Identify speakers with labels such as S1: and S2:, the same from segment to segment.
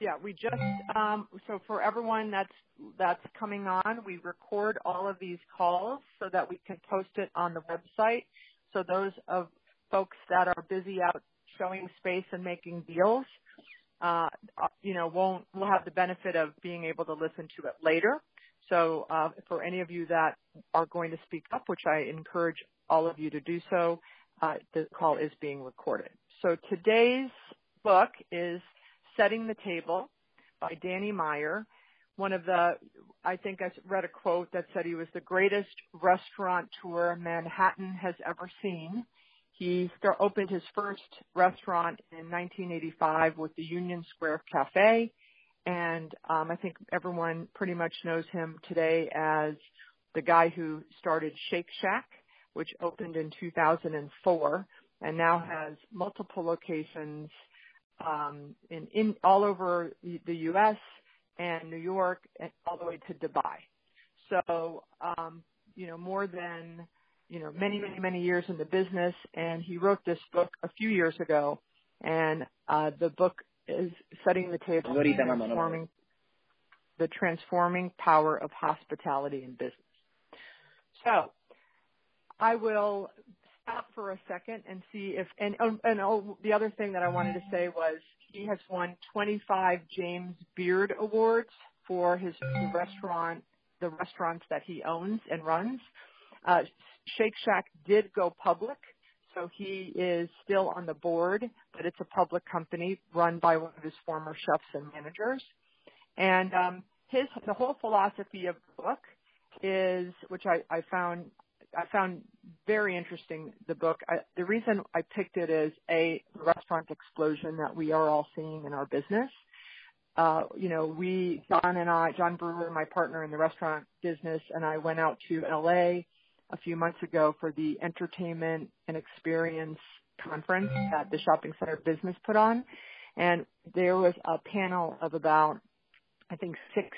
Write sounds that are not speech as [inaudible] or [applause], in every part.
S1: Yeah, we just um, so for everyone that's that's coming on, we record all of these calls so that we can post it on the website. So those of folks that are busy out showing space and making deals, uh, you know, won't will have the benefit of being able to listen to it later. So uh, for any of you that are going to speak up, which I encourage all of you to do so, uh, the call is being recorded. So today's book is Setting the Table by Danny Meyer. One of the, I think I read a quote that said he was the greatest restaurateur Manhattan has ever seen. He opened his first restaurant in 1985 with the Union Square Cafe, and um, I think everyone pretty much knows him today as the guy who started Shake Shack, which opened in 2004 and now has multiple locations um, in, in all over the U.S. and New York, and all the way to Dubai. So, um, you know, more than you know, many, many, many years in the business, and he wrote this book a few years ago, and uh, the book is setting the table for transforming the transforming power of hospitality in business. So, I will stop for a second and see if and oh, and oh, the other thing that I wanted to say was he has won 25 James Beard Awards for his restaurant, the restaurants that he owns and runs. Uh, Shake Shack did go public, so he is still on the board, but it's a public company run by one of his former chefs and managers. And um, his the whole philosophy of the book is, which I, I found I found very interesting the book. I, the reason I picked it is a restaurant explosion that we are all seeing in our business. Uh, you know, we, John and I, John Brewer, my partner in the restaurant business, and I went out to LA a few months ago for the entertainment and experience conference that the shopping center business put on. And there was a panel of about, I think, six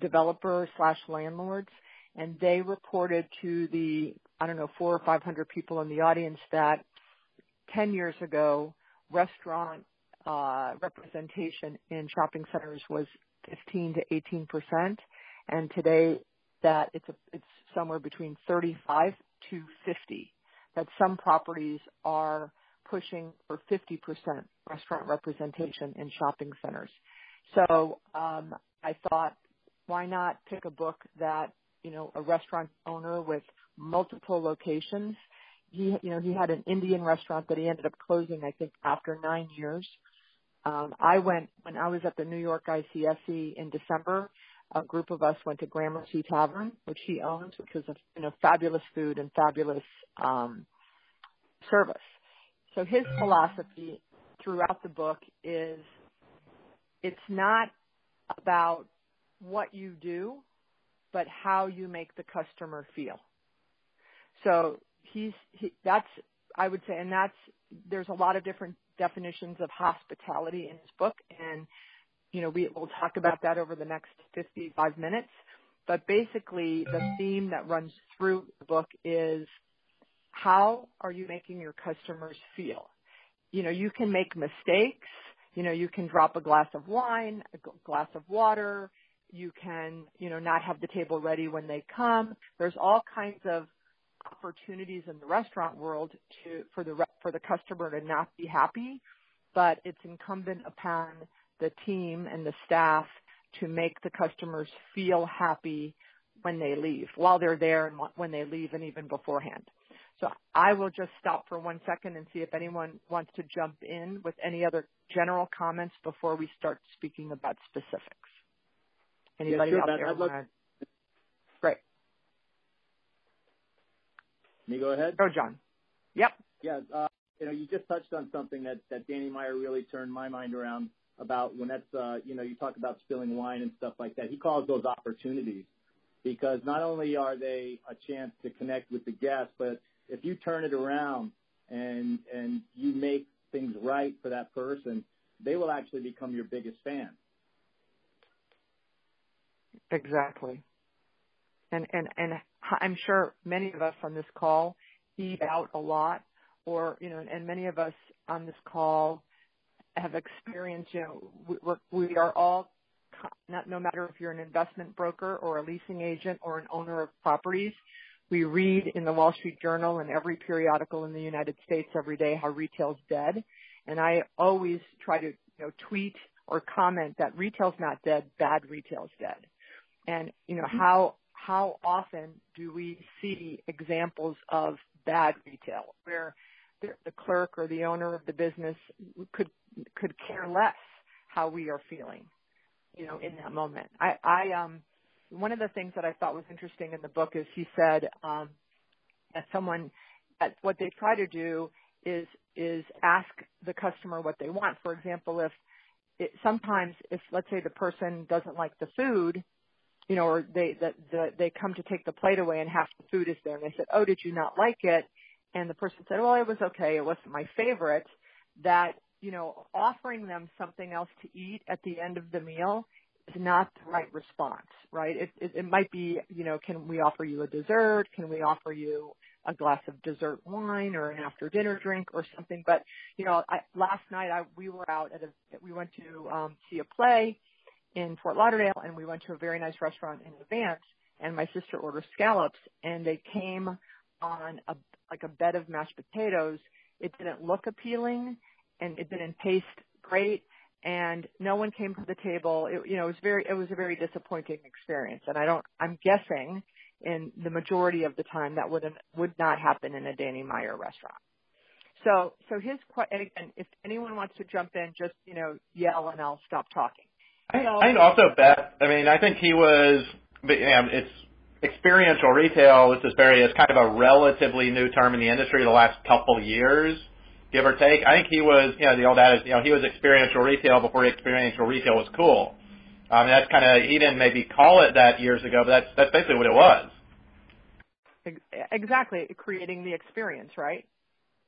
S1: developers slash landlords and they reported to the I don't know four or five hundred people in the audience that ten years ago restaurant uh, representation in shopping centers was 15 to 18 percent, and today that it's a, it's somewhere between 35 to 50. That some properties are pushing for 50 percent restaurant representation in shopping centers. So um, I thought, why not pick a book that you know, a restaurant owner with multiple locations. He, you know, he had an Indian restaurant that he ended up closing, I think, after nine years. Um, I went when I was at the New York ICSC in December. A group of us went to Gramercy Tavern, which he owns, which was a you know fabulous food and fabulous um, service. So his philosophy throughout the book is it's not about what you do, but how you make the customer feel. So he's he, that's I would say, and that's there's a lot of different definitions of hospitality in his book, and you know we will talk about that over the next 55 minutes. But basically, the theme that runs through the book is how are you making your customers feel? You know, you can make mistakes. You know, you can drop a glass of wine, a glass of water, you can, you know, not have the table ready when they come. There's all kinds of opportunities in the restaurant world to for the for the customer to not be happy, but it's incumbent upon the team and the staff to make the customers feel happy when they leave, while they're there and when they leave and even beforehand. So I will just stop for one second and see if anyone wants to jump in with any other general comments before we start speaking about specifics. Anybody out there to? Great.
S2: Me go ahead?
S1: Go, John. Yep.
S2: Yeah. Uh, you know, you just touched on something that, that Danny Meyer really turned my mind around about when that's, uh, you know, you talk about spilling wine and stuff like that. He calls those opportunities because not only are they a chance to connect with the guests, but if you turn it around and, and you make things right for that person, they will actually become your biggest fan.
S1: Exactly. And and and I'm sure many of us on this call eat out a lot, or you know, and many of us on this call have experienced, you know, we are all, not no matter if you're an investment broker or a leasing agent or an owner of properties, we read in the Wall Street Journal and every periodical in the United States every day how retail's dead. And I always try to, you know, tweet or comment that retail's not dead, bad retail's dead. And, you know, how, how often do we see examples of bad retail where the, the clerk or the owner of the business could, could care less how we are feeling, you know, in that moment. I, I, um, one of the things that I thought was interesting in the book is he said um, that someone that what they try to do is is ask the customer what they want. For example, if it, sometimes if let's say the person doesn't like the food, you know, or they that the, they come to take the plate away and half the food is there, and they said, "Oh, did you not like it?" And the person said, "Well, it was okay. It wasn't my favorite." That you know, offering them something else to eat at the end of the meal is not the right response, right? It, it, it might be, you know, can we offer you a dessert? Can we offer you a glass of dessert wine or an after dinner drink or something? But, you know, I, last night I, we were out at a, we went to um, see a play in Fort Lauderdale and we went to a very nice restaurant in Advance and my sister ordered scallops and they came on a, like a bed of mashed potatoes. It didn't look appealing and it didn't taste great and no one came to the table. It, you know, it was very, it was a very disappointing experience. And I don't, I'm guessing in the majority of the time that would would not happen in a Danny Meyer restaurant. So, so his and again, if anyone wants to jump in, just you know, yell and I'll stop talking.
S3: I, I think also Beth. I mean, I think he was. You know, it's experiential retail. This is very. It's kind of a relatively new term in the industry the last couple years give or take. I think he was, you know, the old adage, you know, he was experiential retail before experiential retail was cool. Um, I mean, that's kind of he didn't maybe call it that years ago, but that's that's basically what it was.
S1: Exactly, creating the experience, right?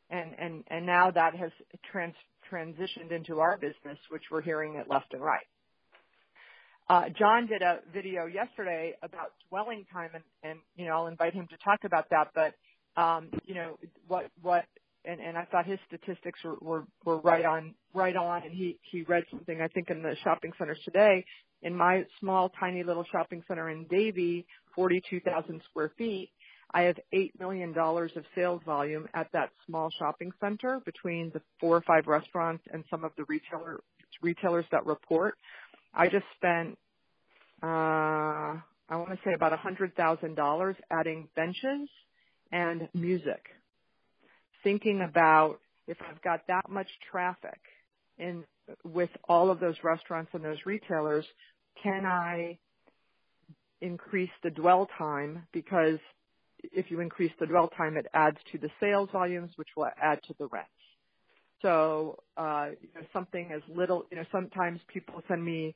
S1: And and and now that has trans transitioned into our business, which we're hearing it left and right. Uh, John did a video yesterday about dwelling time, and, and you know I'll invite him to talk about that. But um, you know what what and, and I thought his statistics were, were, were right on, right on. And he, he read something, I think, in the shopping centers today. In my small, tiny little shopping center in Davie, 42,000 square feet, I have $8 million of sales volume at that small shopping center between the four or five restaurants and some of the retailer, retailers that report. I just spent, uh, I want to say about $100,000 adding benches and music thinking about if I've got that much traffic in with all of those restaurants and those retailers, can I increase the dwell time? Because if you increase the dwell time, it adds to the sales volumes, which will add to the rents. So, uh, you know, something as little, you know, sometimes people send me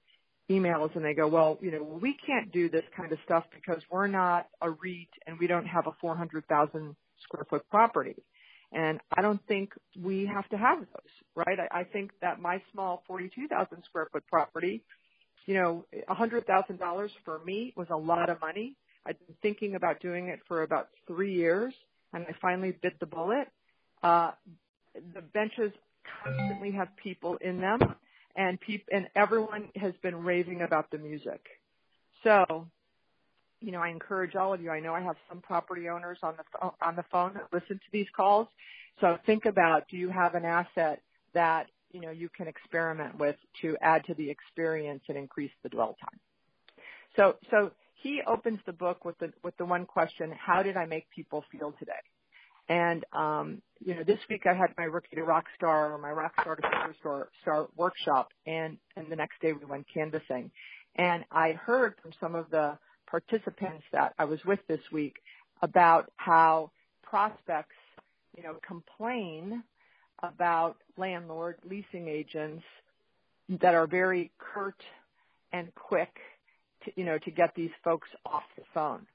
S1: emails and they go, well, you know, we can't do this kind of stuff because we're not a REIT and we don't have a 400,000 square foot property. And I don't think we have to have those, right? I, I think that my small 42,000 square foot property, you know, $100,000 for me was a lot of money. I'd been thinking about doing it for about three years, and I finally bit the bullet. Uh, the benches constantly have people in them, and peop- and everyone has been raving about the music. So you know, I encourage all of you. I know I have some property owners on the on the phone that listen to these calls. So think about: Do you have an asset that you know you can experiment with to add to the experience and increase the dwell time? So, so he opens the book with the with the one question: How did I make people feel today? And um, you know, this week I had my rookie to rock star or my rock star to superstar star workshop, and and the next day we went canvassing, and I heard from some of the participants that I was with this week about how prospects, you know, complain about landlord leasing agents that are very curt and quick to, you know, to get these folks off the phone.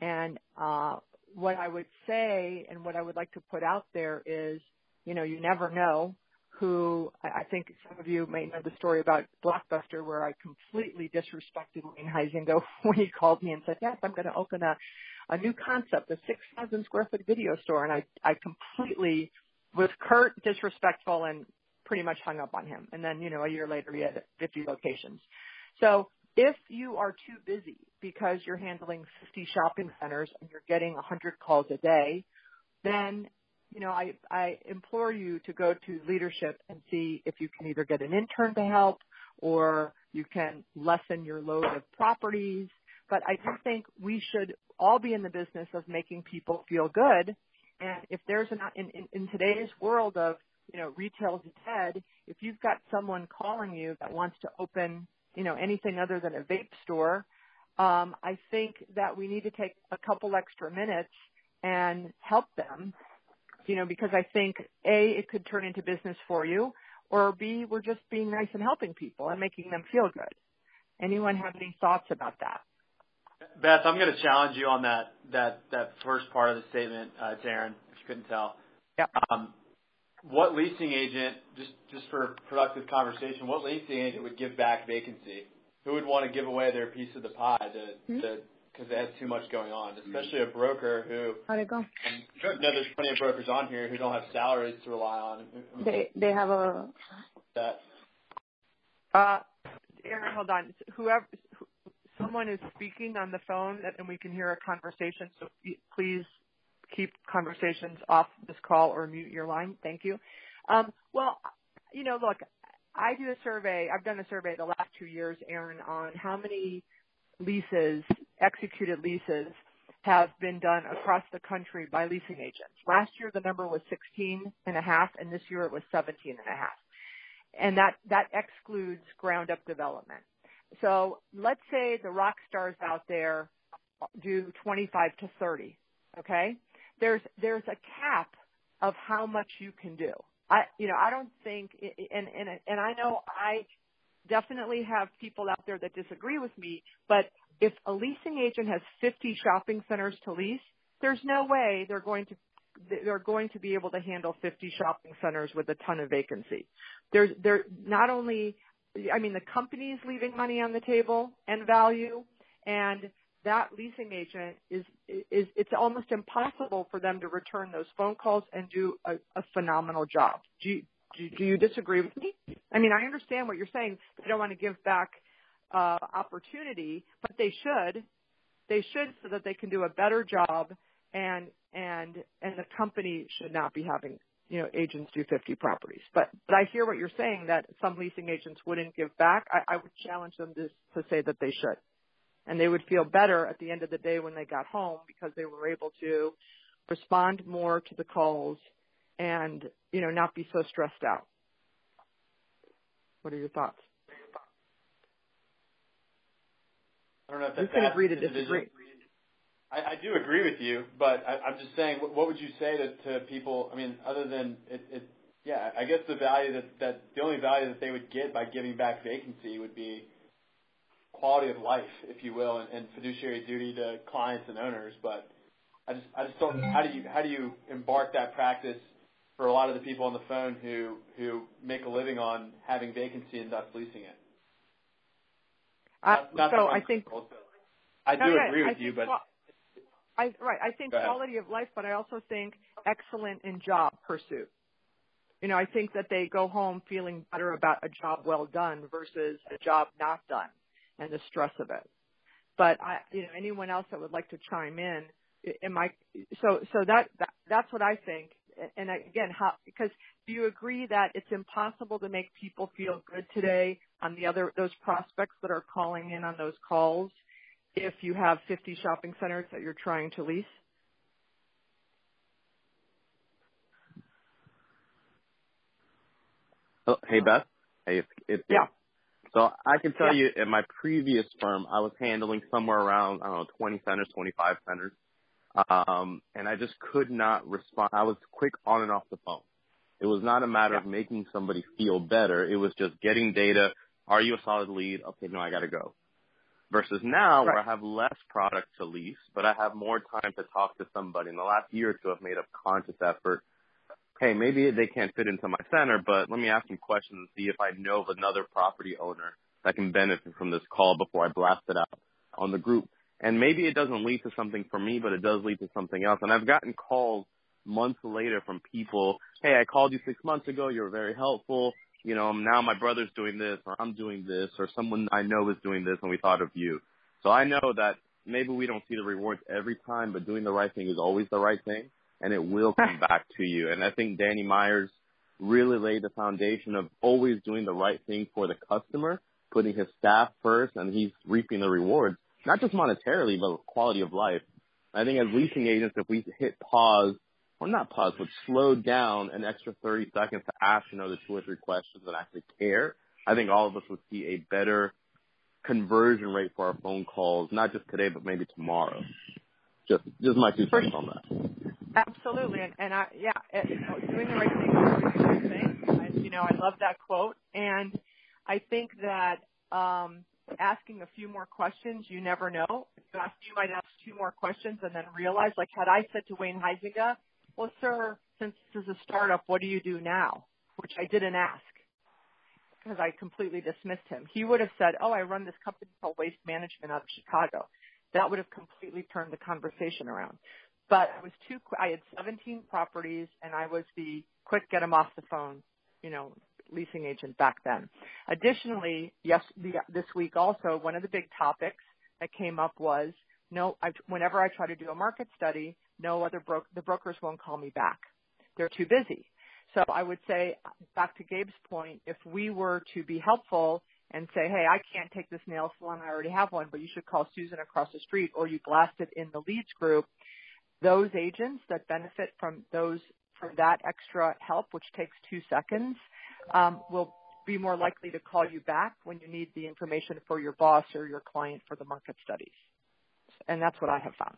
S1: And, uh, what I would say and what I would like to put out there is, you know, you never know who I think some of you may know the story about Blockbuster where I completely disrespected Wayne Huizenga [laughs] when he called me and said, yes, I'm going to open a, a new concept, a 6,000 square foot video store. And I, I completely was curt, disrespectful, and pretty much hung up on him. And then, you know, a year later he had 50 locations. So if you are too busy because you're handling 50 shopping centers and you're getting 100 calls a day, then you know, I, I implore you to go to leadership and see if you can either get an intern to help or you can lessen your load of properties. But I do think we should all be in the business of making people feel good. And if there's an, in, in, in today's world of, you know, retail's dead, if you've got someone calling you that wants to open, you know, anything other than a vape store, um, I think that we need to take a couple extra minutes and help them you know, because I think A, it could turn into business for you, or B, we're just being nice and helping people and making them feel good. Anyone have any thoughts about that?
S4: Beth, I'm going to challenge you on that that that first part of the statement, uh, Darren, if you couldn't tell.
S1: Yeah.
S4: Um, what leasing agent, just just for productive conversation, what leasing agent would give back vacancy? Who would want to give away their piece of the pie to mm-hmm. to because they have too much going on, especially a broker who.
S5: How'd it go?
S4: No, there's plenty of brokers on here who don't have salaries to rely on.
S5: They they have a.
S4: That.
S1: Uh, Aaron, hold on. Whoever, someone is speaking on the phone, and we can hear a conversation. So please keep conversations off this call or mute your line. Thank you. Um, well, you know, look, I do a survey. I've done a survey the last two years, Aaron, on how many leases, executed leases, have been done across the country by leasing agents. Last year the number was 16 and a half, and this year it was 17 and a half. And that, that excludes ground up development. So let's say the rock stars out there do 25 to 30. Okay. There's, there's a cap of how much you can do. I, you know, I don't think, and, and, and I know I definitely have people out there that disagree with me, but if a leasing agent has 50 shopping centers to lease, there's no way they're going to they're going to be able to handle 50 shopping centers with a ton of vacancy. There's they're not only I mean the company's leaving money on the table and value and that leasing agent is is it's almost impossible for them to return those phone calls and do a, a phenomenal job. Do you, do, do you disagree with me? I mean, I understand what you're saying. They don't want to give back uh, opportunity, but they should. They should so that they can do a better job, and and and the company should not be having you know agents do 50 properties. But but I hear what you're saying that some leasing agents wouldn't give back. I, I would challenge them to to say that they should, and they would feel better at the end of the day when they got home because they were able to respond more to the calls and you know not be so stressed out. What are your thoughts?
S4: I don't know if that's
S1: you can agree to disagree.
S4: I, I do agree with you, but I, I'm just saying, what, what would you say to, to people? I mean, other than it, it, yeah, I guess the value that that the only value that they would get by giving back vacancy would be quality of life, if you will, and, and fiduciary duty to clients and owners. But I just I just don't. How do you how do you embark that practice for a lot of the people on the phone who who make a living on having vacancy and thus leasing it?
S1: Uh, not, not so I think
S4: I do
S1: no,
S4: agree
S1: I
S4: with you, but
S1: I right. I think quality of life, but I also think excellent in job pursuit. You know, I think that they go home feeling better about a job well done versus a job not done and the stress of it. But I, you know, anyone else that would like to chime in, am I? So, so that, that that's what I think and again, how, because do you agree that it's impossible to make people feel good today on the other, those prospects that are calling in on those calls if you have 50 shopping centers that you're trying to lease?
S6: Oh, hey Beth. Hey, it's, it's
S1: yeah.
S6: So I can tell
S1: yeah.
S6: you, in my previous firm, I was handling somewhere around I don't know 20 centers, 25 centers. Um, and I just could not respond. I was quick on and off the phone. It was not a matter
S1: yeah.
S6: of making somebody feel better. It was just getting data. Are you a solid lead? Okay, no, I got to go. Versus now,
S1: right.
S6: where I have less product to lease, but I have more time to talk to somebody. In the last year or two, I've made a conscious effort. Hey, maybe they can't fit into my center, but let me ask some questions and see if I know of another property owner that can benefit from this call before I blast it out on the group and maybe it doesn't lead to something for me, but it does lead to something else. And I've gotten calls months later from people, hey, I called you six months ago. You were very helpful. You know, now my brother's doing this or I'm doing this or someone I know is doing this and we thought of you. So I know that maybe we don't see the rewards every time, but doing the right thing is always the right thing and it will come back to you. And I think Danny Myers really laid the foundation of always doing the right thing for the customer, putting his staff first, and he's reaping the rewards, not just monetarily, but quality of life. I think as leasing agents, if we hit pause, or not pause, but slow down an extra 30 seconds to ask another two or three questions and actually care, I think all of us would see a better conversion rate for our phone calls, not just today, but maybe tomorrow. Just, my two cents on
S1: that. Absolutely, and, I, yeah, doing the right thing always a good thing. You know, I love that quote, and I think that um, asking a few more questions, you never know. You, might ask two more questions and then realize, like, had I said to Wayne Huizenga, well, sir, since this is a startup, what do you do now? Which I didn't ask because I completely dismissed him. He would have said, oh, I run this company called Waste Management out of Chicago. That would have completely turned the conversation around. But I was too, I had 17 properties and I was the quick get them off the phone, you know, leasing agent back then. Additionally, yes, this week also, one of the big topics that came up was no, I, whenever I try to do a market study, no other bro- the brokers won't call me back. They're too busy. So I would say, back to Gabe's point, if we were to be helpful and say, hey, I can't take this nail salon, I already have one, but you should call Susan across the street, or you blast it in the leads group, those agents that benefit from those from that extra help, which takes two seconds, um, will be more likely to call you back when you need the information for your boss or your client for the market studies. And that's what I have found.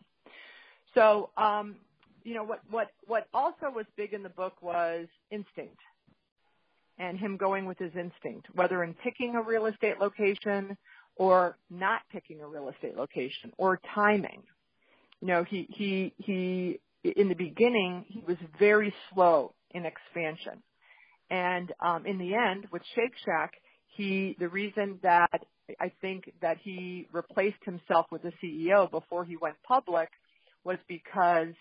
S1: So, um, you know, what, what, what also was big in the book was instinct and him going with his instinct, whether in picking a real estate location or not picking a real estate location or timing. You know, he, he, he, in the beginning, he was very slow in expansion. And um, in the end, with Shake Shack, he the reason that I think that he replaced himself with the CEO before he went public was because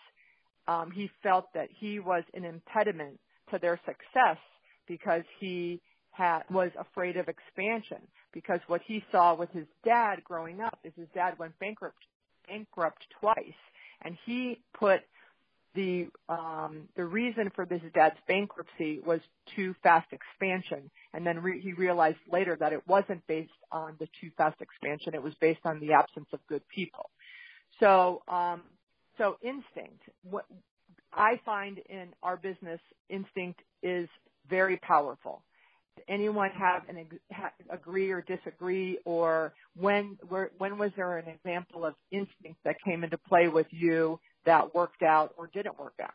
S1: um, he felt that he was an impediment to their success because he had, was afraid of expansion. Because what he saw with his dad growing up is his dad went bankrupt bankrupt twice, and he put the um, the reason for his dad's bankruptcy was too fast expansion, and then re- he realized later that it wasn't based on the too fast expansion; it was based on the absence of good people. So, um, so instinct. What I find in our business, instinct is very powerful. Anyone have an agree or disagree, or when where, when was there an example of instinct that came into play with you that worked out or didn't work out?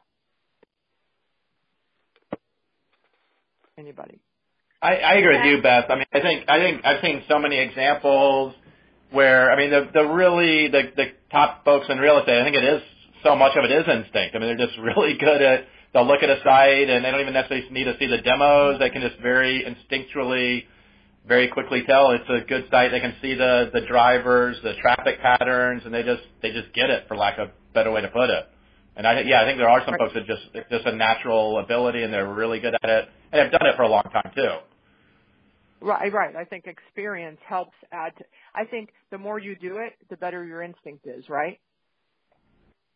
S1: Anybody?
S3: I, I agree with you, Beth. I mean, I think I think I've seen so many examples where I mean the the really the the top folks in real estate. I think it is so much of it is instinct. I mean, they're just [laughs] really good at they'll look at a site and they don't even necessarily need to see the demos. They can just very instinctually, very quickly tell it's a good site. They can see the the drivers, the traffic patterns, and they just they just get it for lack of better way to put it. And I, yeah, I think there are some folks that just, it's just a natural ability and they're really good at it and have done it for a long time too.
S1: Right, right. I think experience helps add to, I think the more you do it, the better your instinct is, right?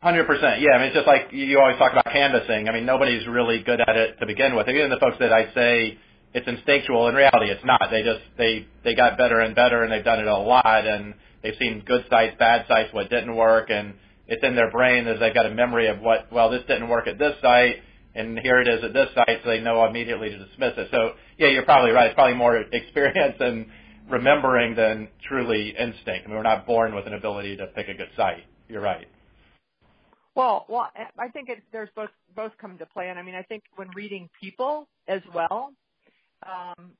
S3: Hundred percent. Yeah, I mean, it's just like you always talk about canvassing. I mean, nobody's really good at it to begin with. Even the folks that I say it's instinctual, in reality, it's not. They just they they got better and better, and they've done it a lot, and they've seen good sites, bad sites, what didn't work, and it's in their brain as they've got a memory of what, well, this didn't work at this site, and here it is at this site, so they know immediately to dismiss it. So, yeah, you're probably right. It's probably more [laughs] experience and remembering than truly instinct. I mean, we're not born with an ability to pick a good site. You're right.
S1: Well, well, I think it, there's both both come into play, and I mean, I think when reading people as well, um,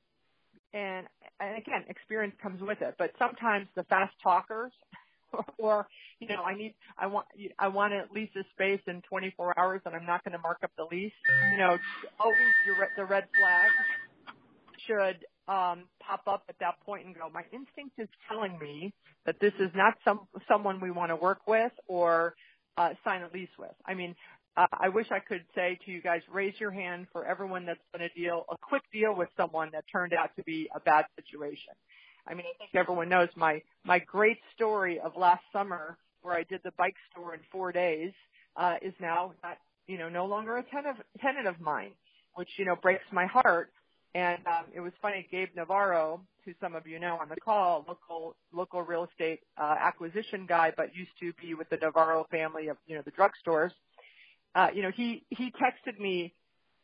S1: and and again, experience comes with it. But sometimes the fast talkers [laughs] or you know, I need, I want, I want to lease this space in 24 hours, and I'm not going to mark up the lease. You know, always your, the red flag should um, pop up at that point and go. My instinct is telling me that this is not some someone we want to work with or uh, sign a lease with. I mean, uh, I wish I could say to you guys, raise your hand for everyone that's done a deal, a quick deal with someone that turned out to be a bad situation. I mean, I think everyone knows my my great story of last summer where I did the bike store in four days uh, is now not, you know, no longer a tenant of, tenant of mine, which you know breaks my heart. And um, it was funny, Gabe Navarro, who some of you know on the call, local local real estate uh, acquisition guy, but used to be with the Navarro family of you know the drugstores. Uh, you know, he he texted me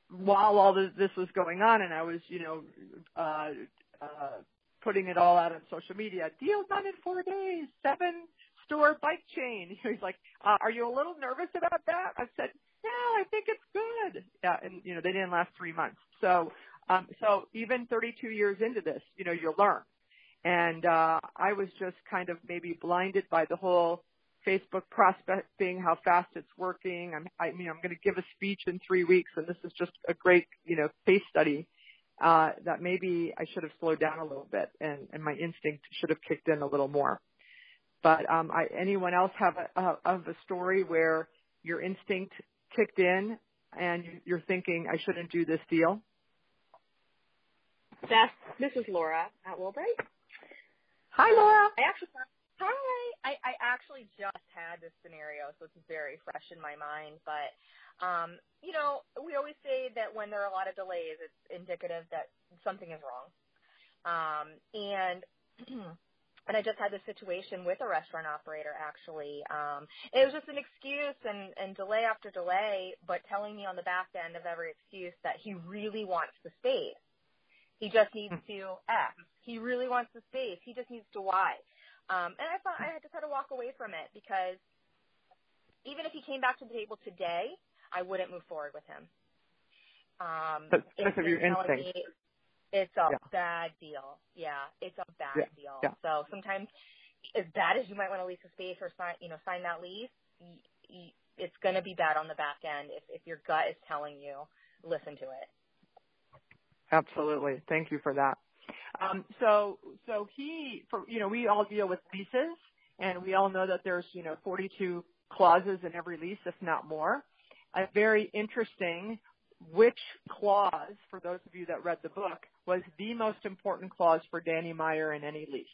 S1: while all this, this was going on, and I was you know uh, uh, putting it all out on social media. Deal done in four days, seven store bike chain. [laughs] He's like, uh, "Are you a little nervous about that?" I said, "No, I think it's good." Yeah, and you know they didn't last three months, so um, so even 32 years into this, you know, you learn. And uh, I was just kind of maybe blinded by the whole Facebook prospecting, how fast it's working. I'm, I mean, I'm going to give a speech in three weeks, and this is just a great, you know, case study uh, that maybe I should have slowed down a little bit, and, and my instinct should have kicked in a little more. But um, I, anyone else have a, a, of a story where your instinct kicked in and you're thinking, I shouldn't do this deal?
S5: Beth, this is Laura at Woolbright.
S1: Hi, Laura.
S5: I actually, hi. I, I actually just had this scenario, so it's very fresh in my mind. But, um, you know, we always say that when there are a lot of delays, it's indicative that something is wrong. Um, and [clears throat] and I just had this situation with a restaurant operator actually. Um, it was just an excuse and, and delay after delay, but telling me on the back end of every excuse that he really wants the space. He just needs hmm. to X. He really wants the space. He just needs to Y. Um, and I thought I had to kind of walk away from it because even if he came back to the table today, I wouldn't move forward with him. Um,
S1: because of your instinct. Me,
S5: it's a yeah. bad deal. Yeah, it's a bad
S1: yeah.
S5: deal.
S1: Yeah.
S5: So sometimes, as bad as you might want to lease a space or sign, you know, sign that lease, y- y- it's going to be bad on the back end if, if your gut is telling you, listen to it.
S1: Absolutely. Thank you for that. Um, so, so he, for, you know, we all deal with leases and we all know that there's, you know, 42 clauses in every lease, if not more. A very interesting which clause, for those of you that read the book, was the most important clause for Danny Meyer in any lease.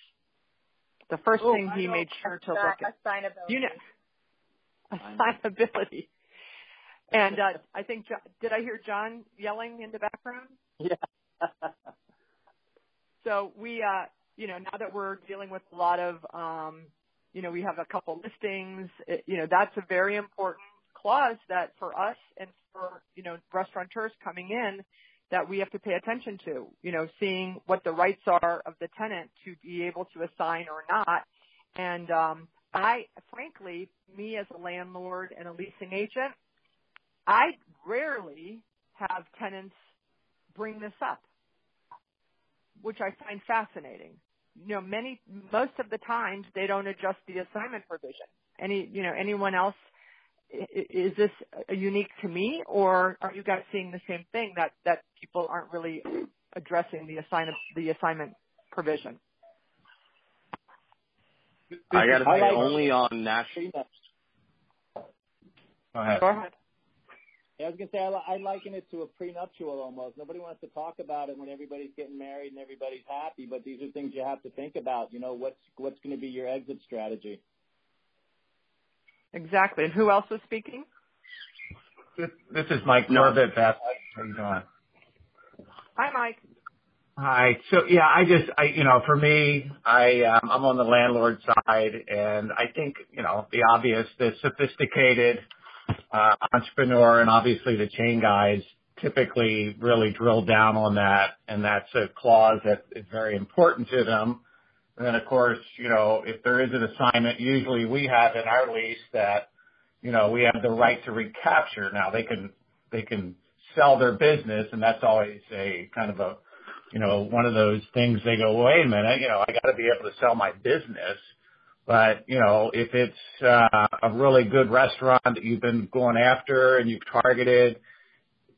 S1: The first
S5: oh,
S1: thing he made sure to look
S5: at. Assignability.
S1: You know, assignability. And uh, [laughs] I think, did I hear John yelling in the background?
S2: Yeah. [laughs]
S1: so we, uh, you know, now that we're dealing with a lot of, um, you know, we have a couple listings, it, you know, that's a very important clause that for us and for, you know, restaurateurs coming in that we have to pay attention to, you know, seeing what the rights are of the tenant to be able to assign or not. And, um, I, frankly, me as a landlord and a leasing agent, I rarely have tenants bring this up which I find fascinating. You know, many, most of the times they don't adjust the assignment provision. Any, you know, anyone else, is this unique to me or are you guys seeing the same thing that, that people aren't really addressing the assignment, the assignment provision?
S6: I gotta say, only on national.
S7: Go ahead.
S1: Go ahead.
S2: I was gonna say I, I liken it to a prenuptial almost. Nobody wants to talk about it when everybody's getting married and everybody's happy, but these are things you have to think about. You know, what's what's going to be your exit strategy?
S1: Exactly. And who else was speaking?
S7: This, this is Mike Corbett. Beth, how you doing?
S1: Hi, Mike.
S7: Hi. So yeah, I just, I, you know, for me, I, um, I'm on the landlord side, and I think, you know, the obvious, the sophisticated Uh, entrepreneur and obviously the chain guys typically really drill down on that, and that's a clause that is very important to them. And then, of course, you know, if there is an assignment, usually we have in our lease that, you know, we have the right to recapture. Now, they can, they can sell their business, and that's always a kind of a, you know, one of those things they go, "Wait a minute, you know, I got to be able to sell my business." But, you know, if it's uh, a really good restaurant that you've been going after and you've targeted,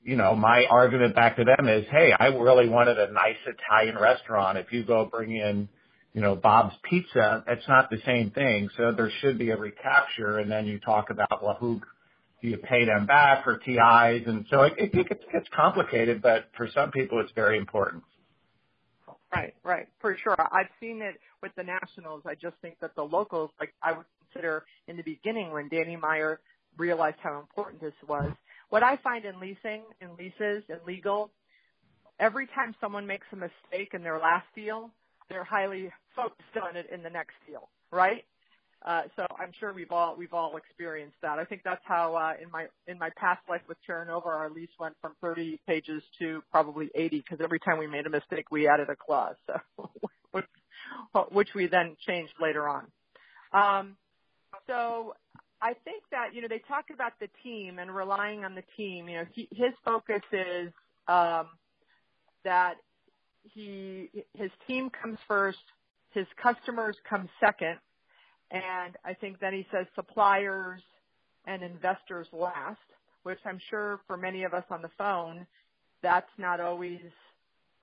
S7: you know, my argument back to them is, hey, I really wanted a nice Italian restaurant. If you go bring in, you know, Bob's Pizza, it's not the same thing. So there should be a recapture. And then you talk about, well, who do you pay them back for TIs? And so it, it gets, gets complicated, but for some people it's very important.
S1: Right, right, for sure. I've seen it with the nationals. I just think that the locals, like I would consider in the beginning when Danny Meyer realized how important this was. What I find in leasing, in leases, in legal, every time someone makes a mistake in their last deal, they're highly focused on it in the next deal, right? Uh, so I'm sure we've all we've all experienced that. I think that's how uh, in my in my past life with Terranova, our lease went from 30 pages to probably 80 because every time we made a mistake, we added a clause, so [laughs] which we then changed later on. Um, so I think that you know they talk about the team and relying on the team. You know, his focus is um, that he his team comes first, his customers come second and I think then he says suppliers and investors last, which I'm sure for many of us on the phone, that's not always,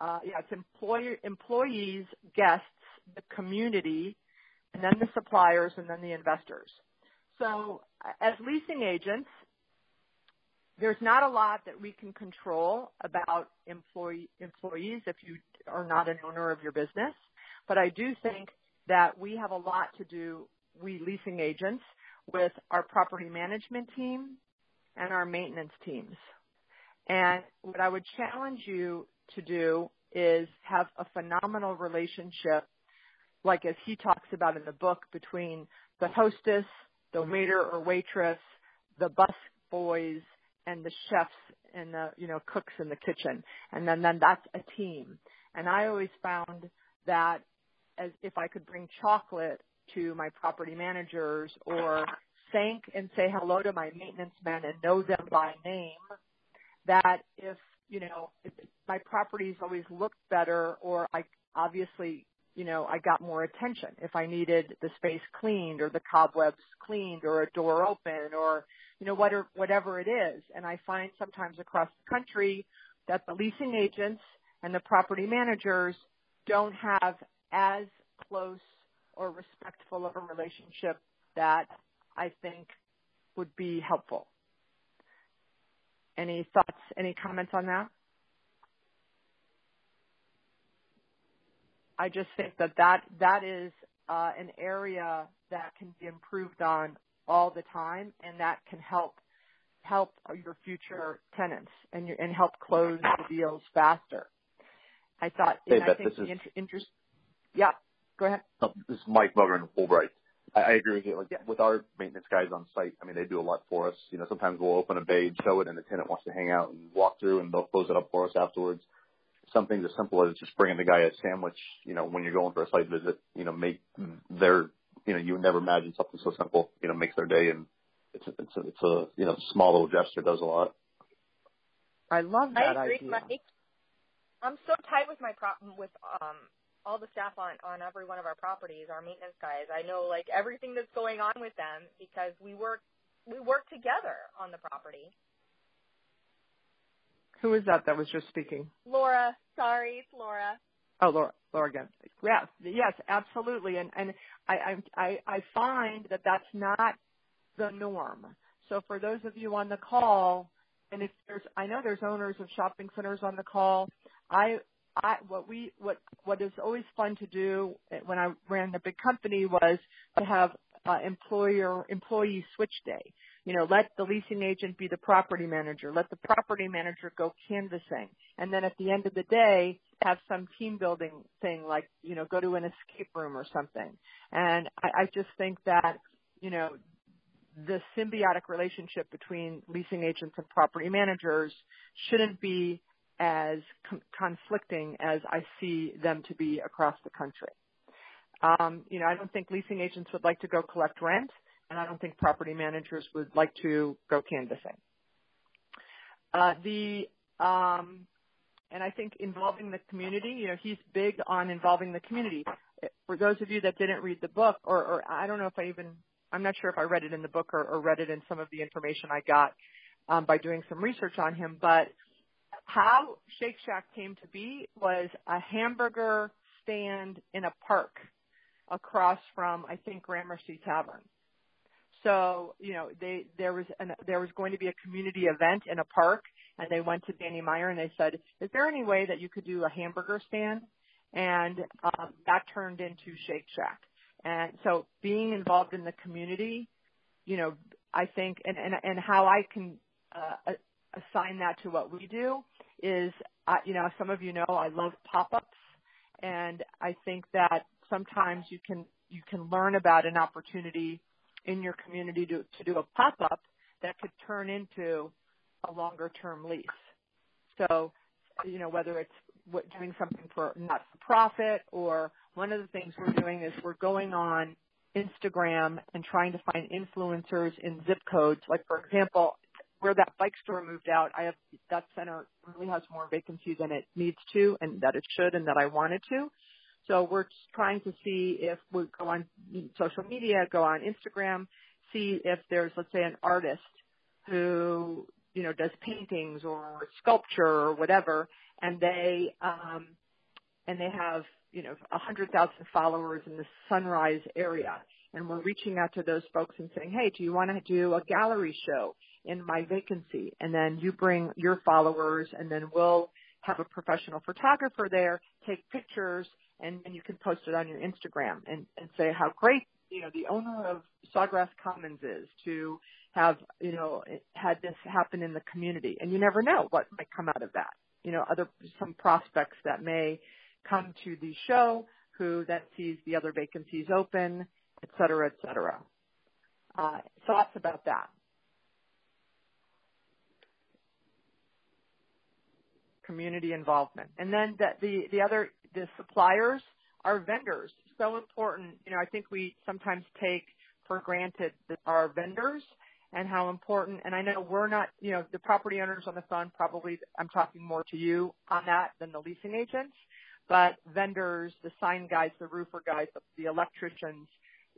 S1: uh, yeah, it's employer, employees, guests, the community, and then the suppliers, and then the investors. So as leasing agents, there's not a lot that we can control about employee, employees if you are not an owner of your business. But I do think that we have a lot to do we leasing agents with our property management team and our maintenance teams. And what I would challenge you to do is have a phenomenal relationship, like as he talks about in the book, between the hostess, the waiter or waitress, the bus boys, and the chefs and the you know cooks in the kitchen. And then then that's a team. And I always found that as if I could bring chocolate to my property managers or thank and say hello to my maintenance men and know them by name that if you know if my properties always looked better or i obviously you know i got more attention. If i needed the space cleaned or the cobwebs cleaned or a door open or you know whatever whatever it is. And i find sometimes across the country that the leasing agents and the property managers don't have as close or respectful of a relationship that I think would be helpful. Any thoughts, any comments on that? I just think that that, that is uh, an area that can be improved on all the time and that can help help your future tenants and, your, and help close the deals faster. I thought,
S8: hey,
S1: and I think
S8: this
S1: the
S8: is,
S1: inter- interest, yeah, Go ahead.
S8: Oh, this is Mike Mugger Woolbright. I, I agree with you. Like yeah. with our maintenance guys on site, I mean, they do a lot for us. You know, sometimes we'll open a bay show it, and the tenant wants to hang out and walk through, and they'll close it up for us afterwards. Something as simple as just bringing the guy a sandwich. You know, when you're going for a site visit, you know, make their, you know, you would never imagine something so simple. You know, makes their day, and it's a, it's a, it's a you know small little gesture does a lot.
S1: I love that
S5: I agree,
S1: idea.
S5: Mike. I'm so tight with my problem with um all the staff on on every one of our properties, our maintenance guys. I know like everything that's going on with them because we work we work together on the property.
S1: Who is that that was just speaking?
S5: Laura. Sorry, it's Laura.
S1: Oh, Laura, Laura again. Yes, yes, absolutely. And and I I I find that that's not the norm. So for those of you on the call, and if there's I know there's owners of shopping centers on the call, I I, what we what what is always fun to do when I ran a big company was to have uh, employer employee switch day. You know, let the leasing agent be the property manager, let the property manager go canvassing, and then at the end of the day, have some team building thing like you know go to an escape room or something. And I, I just think that you know the symbiotic relationship between leasing agents and property managers shouldn't be as conflicting as I see them to be across the country. Um, you know, I don't think leasing agents would like to go collect rent, and I don't think property managers would like to go canvassing. Uh, the um, and I think involving the community. You know, he's big on involving the community. For those of you that didn't read the book, or, or I don't know if I even, I'm not sure if I read it in the book or, or read it in some of the information I got um, by doing some research on him, but how Shake Shack came to be was a hamburger stand in a park across from, I think, Gramercy Tavern. So, you know, they there was an, there was going to be a community event in a park, and they went to Danny Meyer and they said, "Is there any way that you could do a hamburger stand?" And um, that turned into Shake Shack. And so, being involved in the community, you know, I think, and and and how I can uh, assign that to what we do is, uh, you know, some of you know I love pop-ups, and I think that sometimes you can you can learn about an opportunity in your community to, to do a pop-up that could turn into a longer term lease. So, you know, whether it's doing something for not for profit or one of the things we're doing is we're going on Instagram and trying to find influencers in zip codes. Like for example, where that bike store moved out, I have that center really has more vacancy than it needs to and that it should and that I wanted to. So we're trying to see if we go on social media, go on Instagram, see if there's, let's say, an artist who, you know, does paintings or sculpture or whatever, and they, um, and they have, you know, a hundred thousand followers in the Sunrise area. And we're reaching out to those folks and saying, hey, do you want to do a gallery show in my vacancy? And then you bring your followers and then we'll have a professional photographer there, take pictures, and, and you can post it on your Instagram and, and say how great you know the owner of Sawgrass Commons is to have you know had this happen in the community, and you never know what might come out of that. You know, other some prospects that may come to the show who then sees the other vacancies open, et cetera, et cetera. Uh, thoughts about that? Community involvement, and then the the, the other the suppliers, our vendors, so important. You know, I think we sometimes take for granted our vendors and how important, and I know we're not, you know, the property owners on the phone, probably I'm talking more to you on that than the leasing agents, but vendors, the sign guys, the roofer guys, the electricians,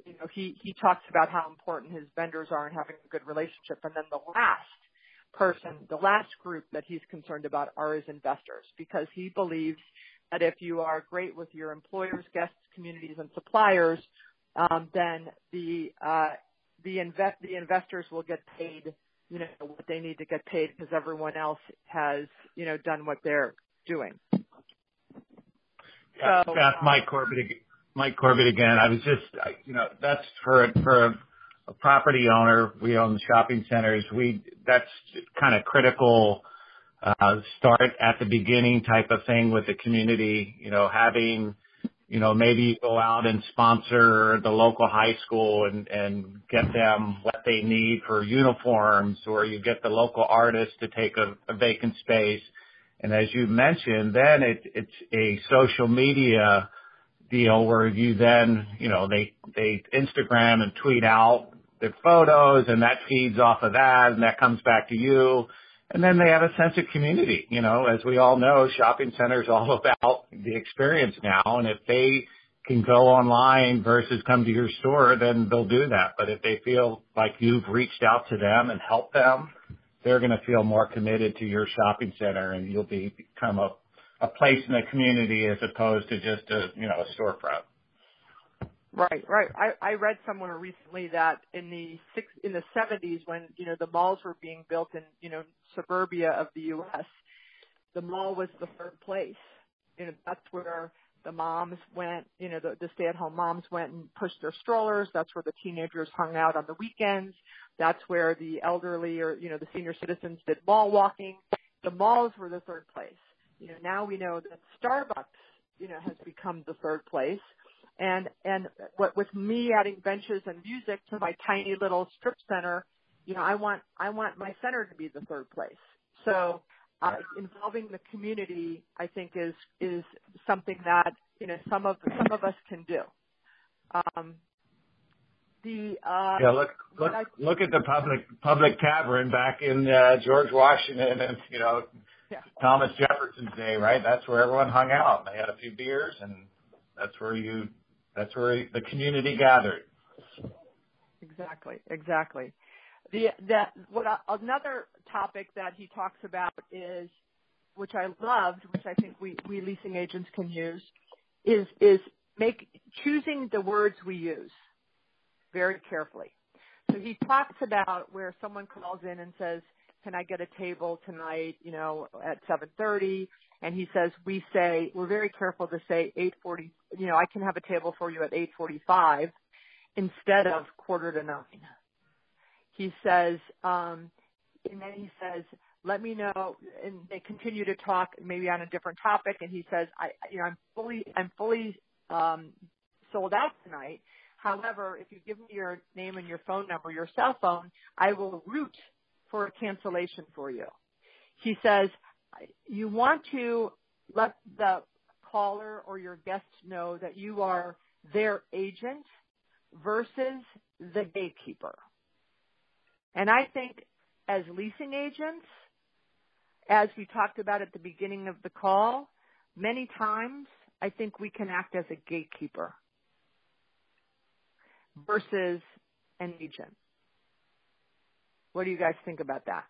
S1: you know, he, he talks about how important his vendors are and having a good relationship. And then the last person, the last group that he's concerned about are his investors because he believes that if you are great with your employers, guests, communities, and suppliers, um, then the uh, the invest the investors will get paid, you know, what they need to get paid because everyone else has, you know, done what they're doing.
S7: So, Beth, Mike Corbett, Mike Corbett again. I was just, you know, that's for for a, property owner. We own shopping centers. We that's kind of critical uh, start at the beginning type of thing with the community, you know, having, you know, maybe go out and sponsor the local high school and, and get them what they need for uniforms or you get the local artist to take a, a vacant space. And as you mentioned, then it, it's a social media deal where you then, you know, they, they Instagram and tweet out their photos and that feeds off of that and that comes back to you and then they have a sense of community. You know, as we all know, shopping centers all [laughs] about the experience now. And if they can go online versus come to your store, then they'll do that. But if they feel like you've reached out to them and helped them, they're going to feel more committed to your shopping center and you'll be, become a, a place in the community as opposed to just a, you know, a storefront.
S1: Right, right. I, I read somewhere recently that in the six in the seventies when, you know, the malls were being built in, you know, suburbia of the US, the mall was the third place. You know, that's where the moms went, you know, the, the stay at home moms went and pushed their strollers. That's where the teenagers hung out on the weekends. That's where the elderly or, you know, the senior citizens did mall walking. The malls were the third place. You know, now we know that Starbucks, you know, has become the third place and and what with me adding benches and music to my tiny little strip center, you know, I want I want my center to be the third place. So uh, involving the community, I think, is is something that you know some of some of us can do. Um, the uh,
S7: yeah, look look I, look at the public public tavern back in uh, George Washington and you know yeah. Thomas Jefferson's day, right? That's where everyone hung out. They had a few beers, and that's where you that's where the community gathered.
S1: Exactly, exactly. The that what another topic that he talks about is, which I loved, which I think we we leasing agents can use, is is make choosing the words we use very carefully. So he talks about where someone calls in and says, "Can I get a table tonight? You know, at 7:30." And he says, "We say we're very careful to say 8:40. You know, I can have a table for you at 8:45 instead of quarter to nine. He says, um, and then he says, "Let me know." And they continue to talk, maybe on a different topic. And he says, "I, you know, I'm fully, I'm fully um, sold out tonight." However, if you give me your name and your phone number, your cell phone, I will root for a cancellation for you. He says, you want to let the caller or your guest know that you are their agent versus the gatekeeper. And I think as leasing agents, as we talked about at the beginning of the call, many times I think we can act as a gatekeeper versus an agent. What do you guys think about that?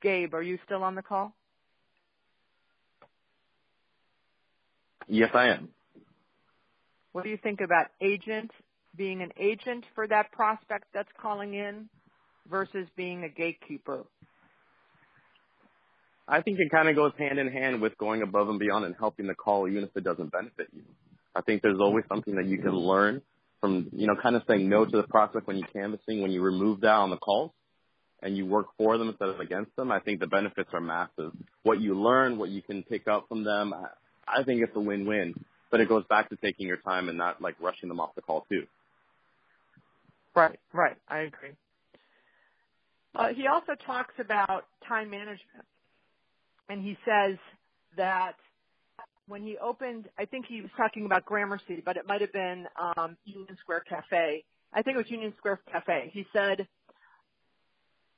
S1: Gabe, are you still on the call?
S6: Yes, I am.
S1: What do you think about agent being an agent for that prospect that's calling in versus being a gatekeeper?
S6: I think it kind of goes hand in hand with going above and beyond and helping the call, even if it doesn't benefit you. I think there's always something that you can learn from, you know, kind of saying no to the prospect when you're canvassing, when you remove that on the calls and you work for them instead of against them. I think the benefits are massive. What you learn, what you can pick up from them, I think it's a win-win. But it goes back to taking your time and not like rushing them off the call too.
S1: Right, right. I agree. Uh, he also talks about time management. And he says that when he opened, I think he was talking about Gramercy, but it might have been um, Union Square Cafe. I think it was Union Square Cafe. He said,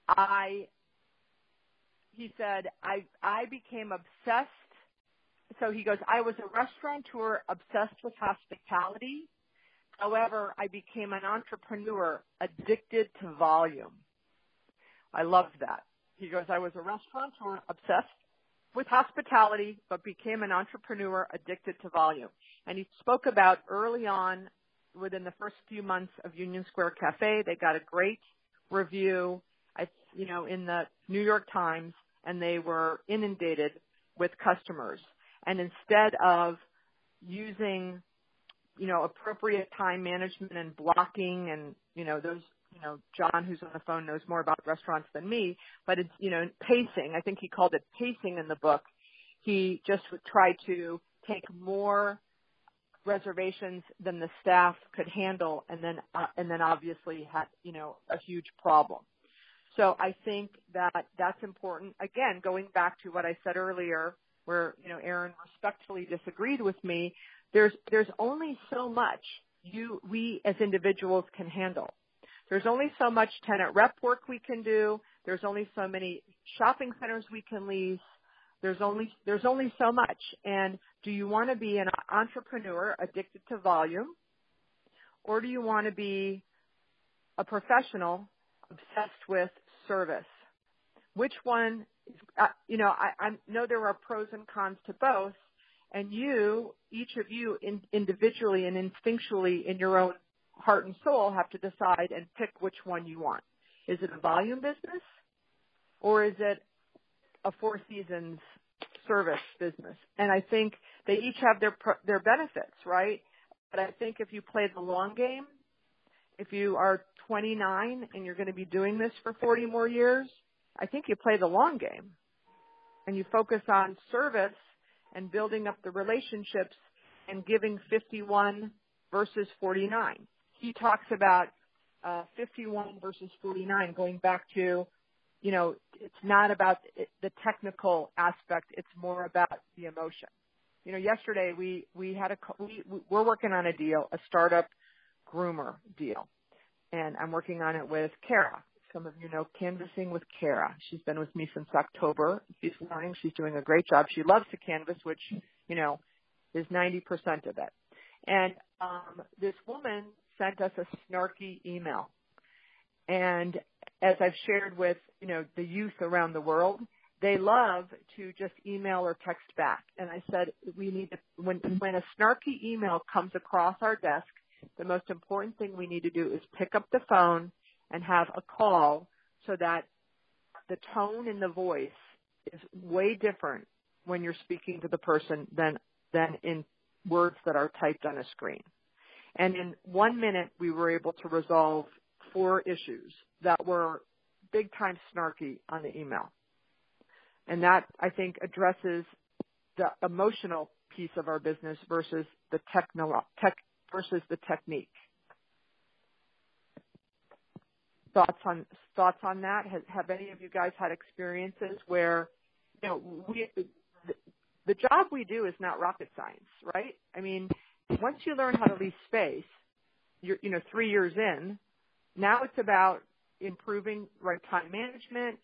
S1: I, he said, I, I became obsessed. So he goes, I was a restaurateur obsessed with hospitality. However, I became an entrepreneur addicted to volume. I loved that. He goes, I was a restaurateur obsessed with hospitality, but became an entrepreneur addicted to volume. And he spoke about early on, within the first few months of Union Square Cafe, they got a great review, you know, in the New York Times, and they were inundated with customers. And instead of using, you know, appropriate time management and blocking and, you know, those you know, John, who's on the phone, knows more about restaurants than me, but it's, you know, pacing. I think he called it pacing in the book. He just would try to take more reservations than the staff could handle and then, uh, and then obviously had, you know, a huge problem. So I think that that's important. Again, going back to what I said earlier, where, you know, Aaron respectfully disagreed with me, there's, there's only so much you, we as individuals can handle. There's only so much tenant rep work we can do. There's only so many shopping centers we can lease. There's only there's only so much. And do you want to be an entrepreneur addicted to volume, or do you want to be a professional obsessed with service? Which one? Uh, you know, I, I know there are pros and cons to both, and you, each of you, in, individually and instinctually in your own heart and soul have to decide and pick which one you want. Is it a volume business or is it a four seasons service business? And I think they each have their their benefits, right? But I think if you play the long game, if you are 29 and you're going to be doing this for 40 more years, I think you play the long game and you focus on service and building up the relationships and giving 51 versus 49 he talks about uh, 51 versus 49, going back to, you know, it's not about the technical aspect; it's more about the emotion. You know, yesterday we we had a we we're working on a deal, a startup groomer deal, and I'm working on it with Kara. Some of you know canvassing with Kara. She's been with me since October. She's learning. She's doing a great job. She loves to canvas, which you know is 90% of it. And um, this woman sent us a snarky email. And as I've shared with, you know, the youth around the world, they love to just email or text back. And I said, we need to, when, when a snarky email comes across our desk, the most important thing we need to do is pick up the phone and have a call so that the tone in the voice is way different when you're speaking to the person than than in words that are typed on a screen. And in one minute, we were able to resolve four issues that were big time snarky on the email. And that I think addresses the emotional piece of our business versus the techno- tech versus the technique. Thoughts on thoughts on that? Has, have any of you guys had experiences where you know we the, the job we do is not rocket science, right? I mean, once you learn how to lease space, you're you know three years in, now it's about improving right time management,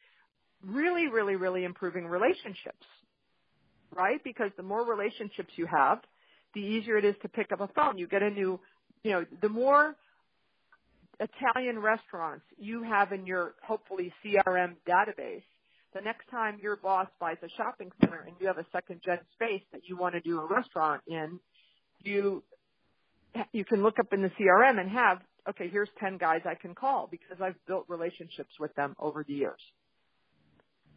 S1: really, really, really improving relationships, right? Because the more relationships you have, the easier it is to pick up a phone. You get a new, you know, the more Italian restaurants you have in your hopefully CRM database, the next time your boss buys a shopping center and you have a second gen space that you want to do a restaurant in, you you can look up in the CRM and have okay, here's 10 guys I can call because I've built relationships with them over the years.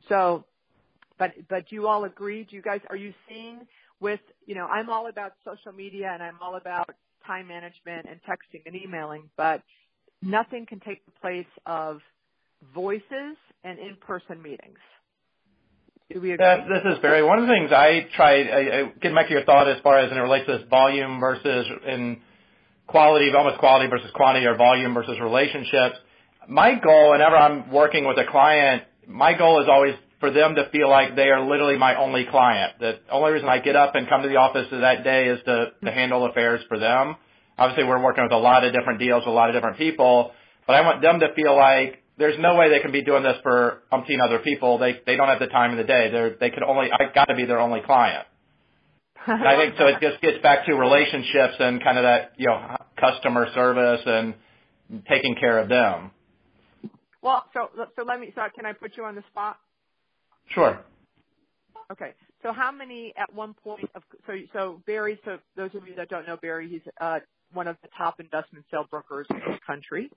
S1: So, but, but do you all agree? Do you guys, are you seeing with, you know, I'm all about social media and I'm all about time management and texting and emailing, but nothing can take the place of voices and in-person meetings. Do we agree?
S3: Yeah, this is Barry. One of the things I tried, I, I, getting back to your thought as far as it relates to this volume versus in quality, almost quality versus quantity or volume versus relationships. My goal whenever I'm working with a client, my goal is always for them to feel like they are literally my only client. The only reason I get up and come to the office that day is to, to handle affairs for them. Obviously, we're working with a lot of different deals with a lot of different people, but I want them to feel like there's no way they can be doing this for umpteen other people. They they don't have the time in the day. They're they could only I got to be their only client. And I think so. It just gets back to relationships and kind of that you know customer service and taking care of them.
S1: Well, so so let me. So can I put you on the spot?
S3: Sure.
S1: Okay. So how many at one point of so so Barry? So those of you that don't know Barry, he's uh, one of the top investment sale brokers in the country,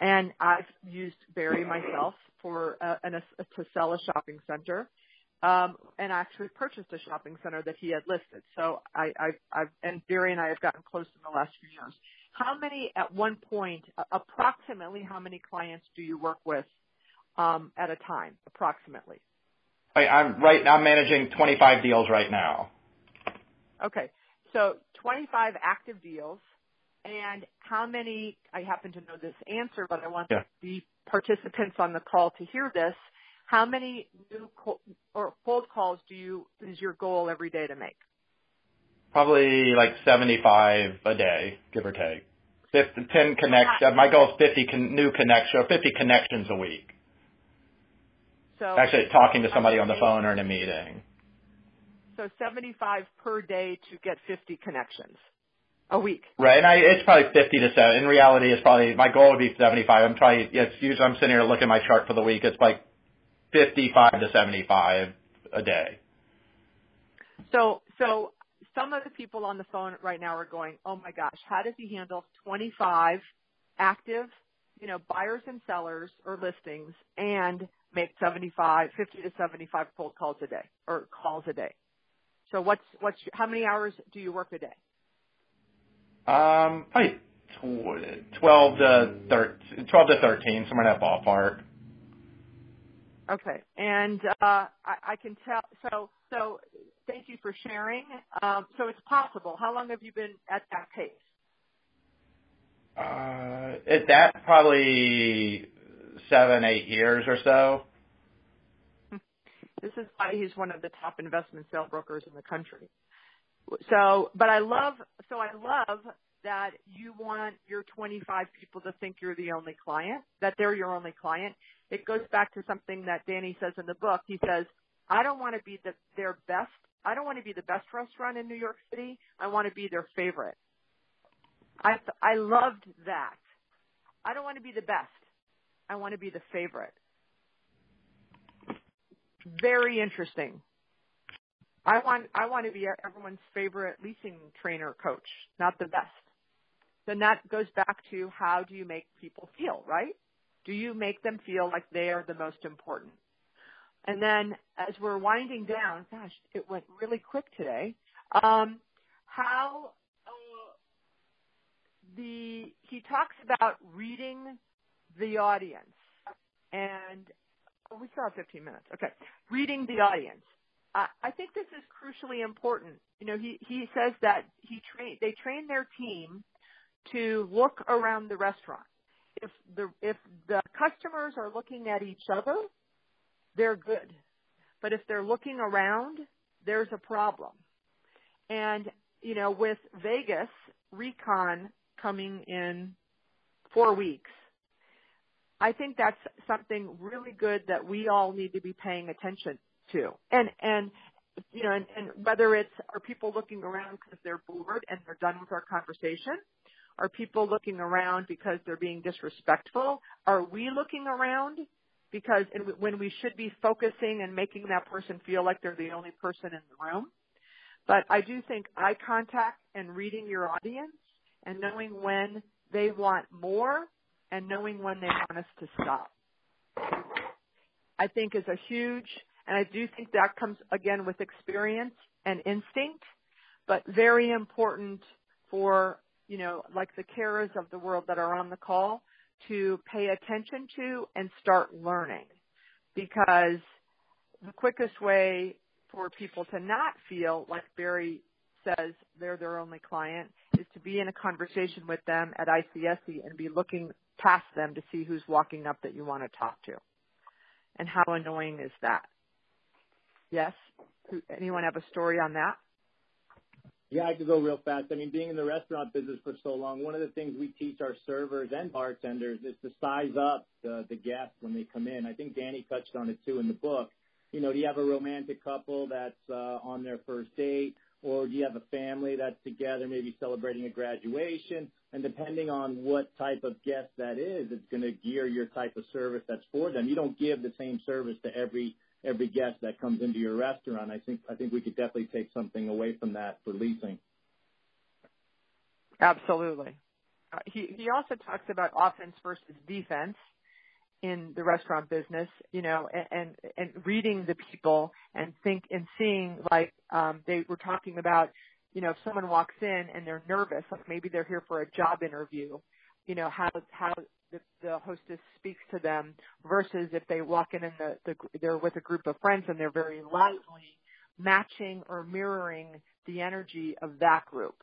S1: and I've used Barry myself for uh, an, a, to sell a shopping center um, and actually purchased a shopping center that he had listed. So I, I've, I've, and Barry and I have gotten close in the last few years. How many, at one point, approximately how many clients do you work with um, at a time, approximately?
S3: I, I'm right now managing 25 deals right now.
S1: Okay, so 25 active deals, and how many? I happen to know this answer, but I want yeah. the participants on the call to hear this how many new co- or cold calls do you is your goal every day to make?
S3: Probably like 75 a day, give or take. 50, 10 connections. My goal is 50 con- new connections, 50 connections a week.
S1: So
S3: actually talking to somebody on the phone or in a meeting.
S1: So 75 per day to get 50 connections a week.
S3: Right, and I, it's probably 50 to 7. In reality, it's probably my goal would be 75. I'm trying. It's usually I'm sitting here looking at my chart for the week. It's like 55 to 75 a day.
S1: So, so some of the people on the phone right now are going, "Oh my gosh, how does he handle 25 active, you know, buyers and sellers or listings and make 75, 50 to 75 cold calls a day or calls a day?" So, what's what's how many hours do you work a day?
S3: Um, probably 12 to 13, 12 to 13, somewhere in that ballpark.
S1: Okay. And uh, I, I can tell. So, so thank you for sharing. Um, so it's possible. How long have you been at that pace?
S3: Uh, at that probably seven, eight years or so. [laughs]
S1: This is why he's one of the top investment sale brokers in the country. So, but I love, so I love that you want your 25 people to think you're the only client, that they're your only client. It goes back to something that Danny says in the book. He says, I don't want to be the, their best. I don't want to be the best restaurant in New York City. I want to be their favorite. I, I loved that. I don't want to be the best. I want to be the favorite. Very interesting. I want I want to be everyone's favorite leasing trainer coach, not the best. then that goes back to how do you make people feel, right? Do you make them feel like they are the most important? And then as we're winding down, gosh, it went really quick today. Um, how uh, the he talks about reading the audience and oh, we still have 15 minutes. Okay, reading the audience. Uh, I think this is crucially important. You know, he he says that he train they train their team to look around the restaurant. If the if the customers are looking at each other, they're good. But if they're looking around, there's a problem. And you know, with Vegas Recon coming in four weeks, I think that's something really good that we all need to be paying attention to. And and you know, and, and whether it's are people looking around because they're bored and they're done with our conversation, are people looking around because they're being disrespectful? Are we looking around because when we should be focusing and making that person feel like they're the only person in the room? But I do think eye contact and reading your audience and knowing when they want more and knowing when they want us to stop. I think is a huge, and I do think that comes again with experience and instinct, but very important for, you know, like the Karas of the world that are on the call to pay attention to and start learning because the quickest way for people to not feel like Barry says they're their only client is to be in a conversation with them at ICSC and be looking past them to see who's walking up that you want to talk to. And how annoying is that? Yes? Anyone have a story on that?
S2: Yeah, I could go real fast. I mean, being in the restaurant business for so long, one of the things we teach our servers and bartenders is to size up the, the guests when they come in. I think Danny touched on it too in the book. You know, do you have a romantic couple that's uh, on their first date? or do you have a family that's together, maybe celebrating a graduation? And depending on what type of guest that is, it's going to gear your type of service that's for them. You don't give the same service to every every guest that comes into your restaurant. I think I think we could definitely take something away from that for leasing.
S1: Absolutely. Uh, he he also talks about offense versus defense in the restaurant business, you know, and, and, and reading the people and think and seeing like, um, they were talking about, you know, if someone walks in and they're nervous, like maybe they're here for a job interview, you know, how, how the, the hostess speaks to them versus if they walk in and the, the, they're with a group of friends and they're very lively, matching or mirroring the energy of that group.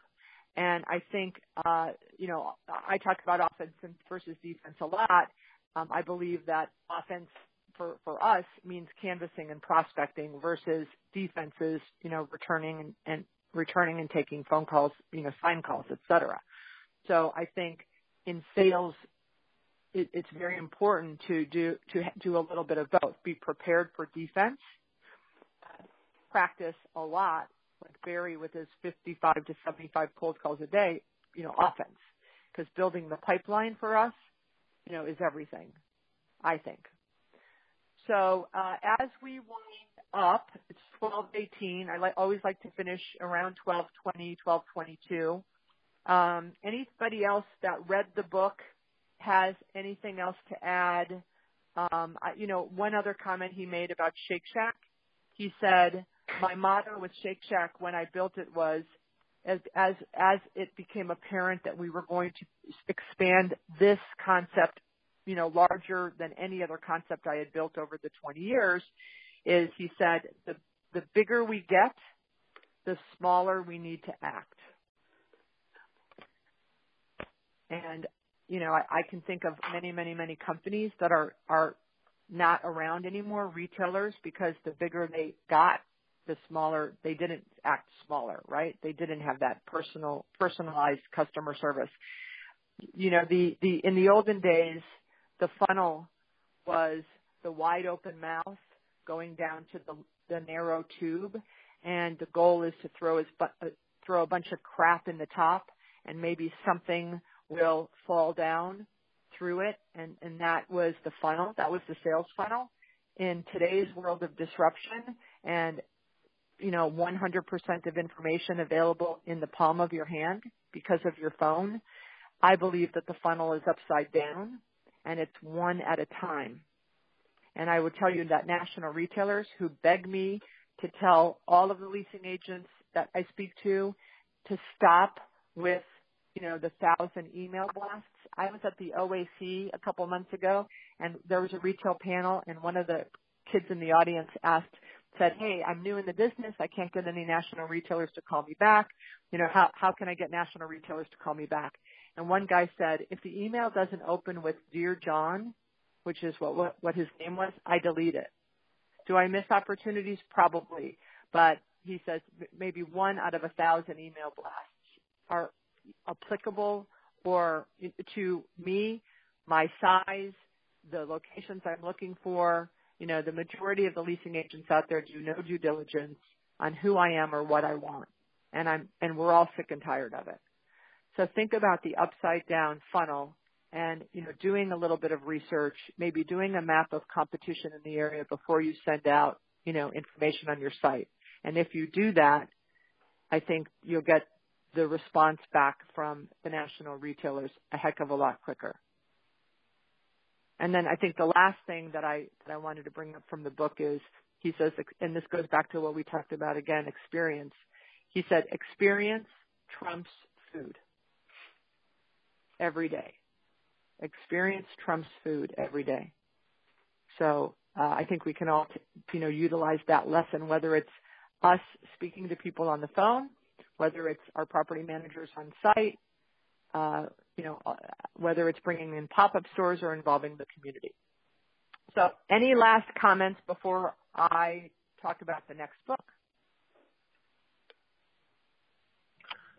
S1: And I think, uh, you know, I talk about offense versus defense a lot um, I believe that offense for, for us means canvassing and prospecting versus defenses, you know, returning and, and returning and taking phone calls, you know, sign calls, et cetera. So I think in sales, it, it's very important to do to do a little bit of both. Be prepared for defense, practice a lot, like Barry with his 55 to 75 cold calls a day, you know, offense. Because building the pipeline for us you know, is everything, I think. So uh, as we wind up, it's 12:18. I like, always like to finish around 12:20, 12:22. Um, anybody else that read the book has anything else to add? Um, I, you know, one other comment he made about Shake Shack. He said, "My motto with Shake Shack when I built it was." As, as as it became apparent that we were going to expand this concept you know, larger than any other concept I had built over the 20 years is he said the, the bigger we get, the smaller we need to act. And, you know, I, I can think of many, many, many companies that are, are not around anymore, retailers, because the bigger they got, the smaller they didn't act smaller, right? They didn't have that personal, personalized customer service. You know, the, the, in the olden days, the funnel was the wide open mouth going down to the, the narrow tube, and the goal is to throw as uh, throw a bunch of crap in the top, and maybe something will fall down through it, and and that was the funnel. That was the sales funnel. In today's world of disruption and you know 100% of information available in the palm of your hand because of your phone I believe that the funnel is upside down and it's one at a time. And I would tell you that national retailers who beg me to tell all of the leasing agents that I speak to to stop with, you know, the thousand email blasts. I was at the OAC a couple months ago and there was a retail panel and one of the kids in the audience asked, said, Hey, I'm new in the business. I can't get any national retailers to call me back. You know, how, how can I get national retailers to call me back? And one guy said, if the email doesn't open with Dear John, which is what, what, what his name was, I delete it. Do I miss opportunities? Probably. But he says maybe one out of a thousand email blasts are applicable or to me, my size, the locations I'm looking for. You know, the majority of the leasing agents out there do no due diligence on who I am or what I want. And I'm, and we're all sick and tired of it. So think about the upside down funnel and, you know, doing a little bit of research, maybe doing a map of competition in the area before you send out, you know, information on your site. And if you do that, I think you'll get the response back from the national retailers a heck of a lot quicker. And then I think the last thing that I that I wanted to bring up from the book is he says, and this goes back to what we talked about again, experience. He said, experience trumps food every day. Experience trumps food every day. So uh, I think we can all, you know, utilize that lesson, whether it's us speaking to people on the phone, whether it's our property managers on site, uh, you know, whether it's bringing in pop-up stores or involving the community. So any last comments before I talk about the next book?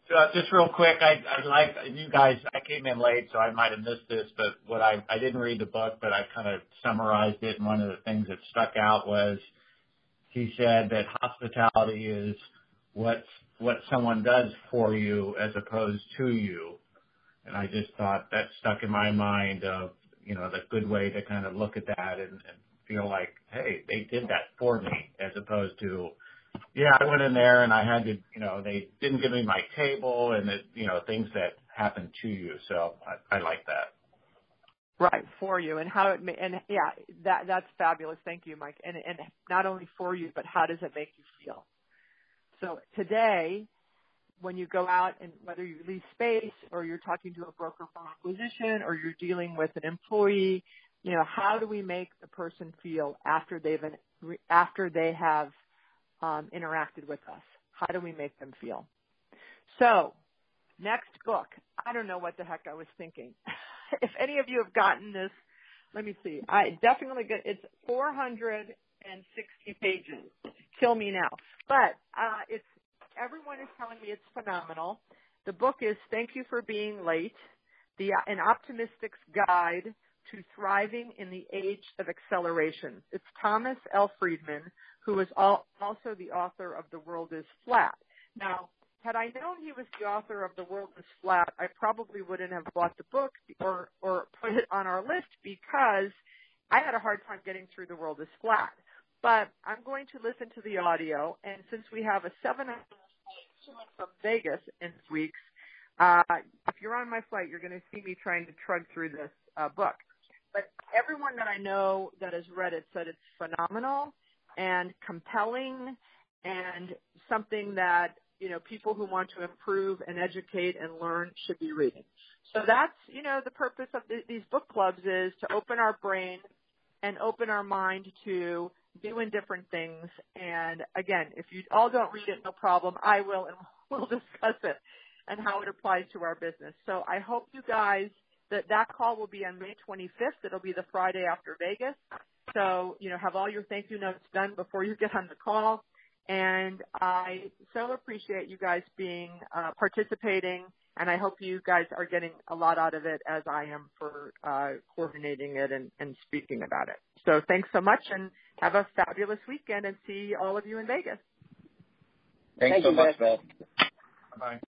S7: So just real quick, I, I like you guys. I came in late, so I might have missed this, but what I I didn't read the book, but I kind of summarized it. And one of the things that stuck out was he said that hospitality is what what someone does for you as opposed to you. And I just thought that stuck in my mind of you know the good way to kind of look at that and, and feel like, hey, they did that for me, as opposed to yeah, I went in there and I had to, you know, they didn't give me my table and it, you know, things that happen to you. So I, I like that.
S1: Right for you and how it and yeah, that that's fabulous. Thank you, Mike. And and not only for you, but how does it make you feel? So today, when you go out and whether you lease space or you're talking to a broker for acquisition or you're dealing with an employee, you know, how do we make the person feel after they've after they have um, interacted with us? How do we make them feel? So, next book. I don't know what the heck I was thinking. [laughs] if any of you have gotten this, let me see. I definitely get it's 460 pages. Kill me now. But uh, it's everyone is telling me it's phenomenal. The book is Thank You for Being Late: the, An Optimistic's Guide to Thriving in the Age of Acceleration. It's Thomas L. Friedman, who is also the author of The World is Flat. Now, had I known he was the author of The World is Flat, I probably wouldn't have bought the book or, or put it on our list because I had a hard time getting through The World is Flat. But I'm going to listen to the audio, and since we have a seven hour flight from Vegas in weeks, uh, if you're on my flight, you're going to see me trying to trudge through this uh, book. But everyone that I know that has read it said it's phenomenal and compelling and something that you know people who want to improve and educate and learn should be reading. So that's you know the purpose of the, these book clubs is to open our brain and open our mind to doing different things. And again, if you all don't read it, no problem. I will, and [laughs] we'll discuss it and how it applies to our business. So I hope you guys that that call will be on May 25th. It'll be the Friday after Vegas. So, you know, have all your thank you notes done before you get on the call. And I so appreciate you guys being uh, participating, and I hope you guys are getting a lot out of it as I am for uh, coordinating it and, and speaking about it. So thanks so much, and have a fabulous weekend, and see all of you in Vegas.
S2: Thanks Thank so you, much, Beth.
S7: Bye.